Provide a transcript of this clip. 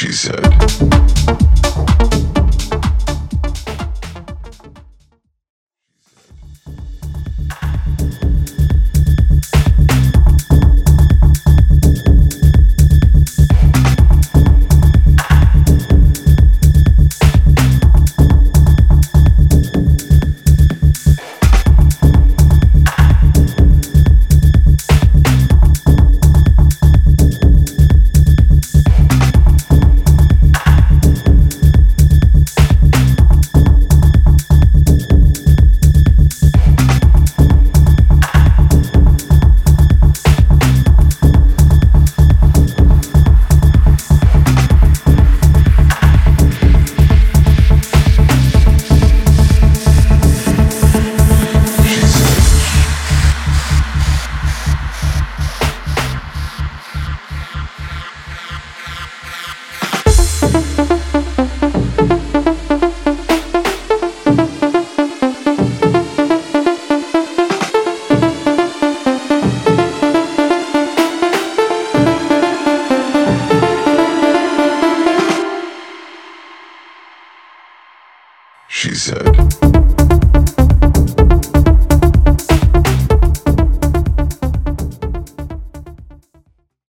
she said. she said.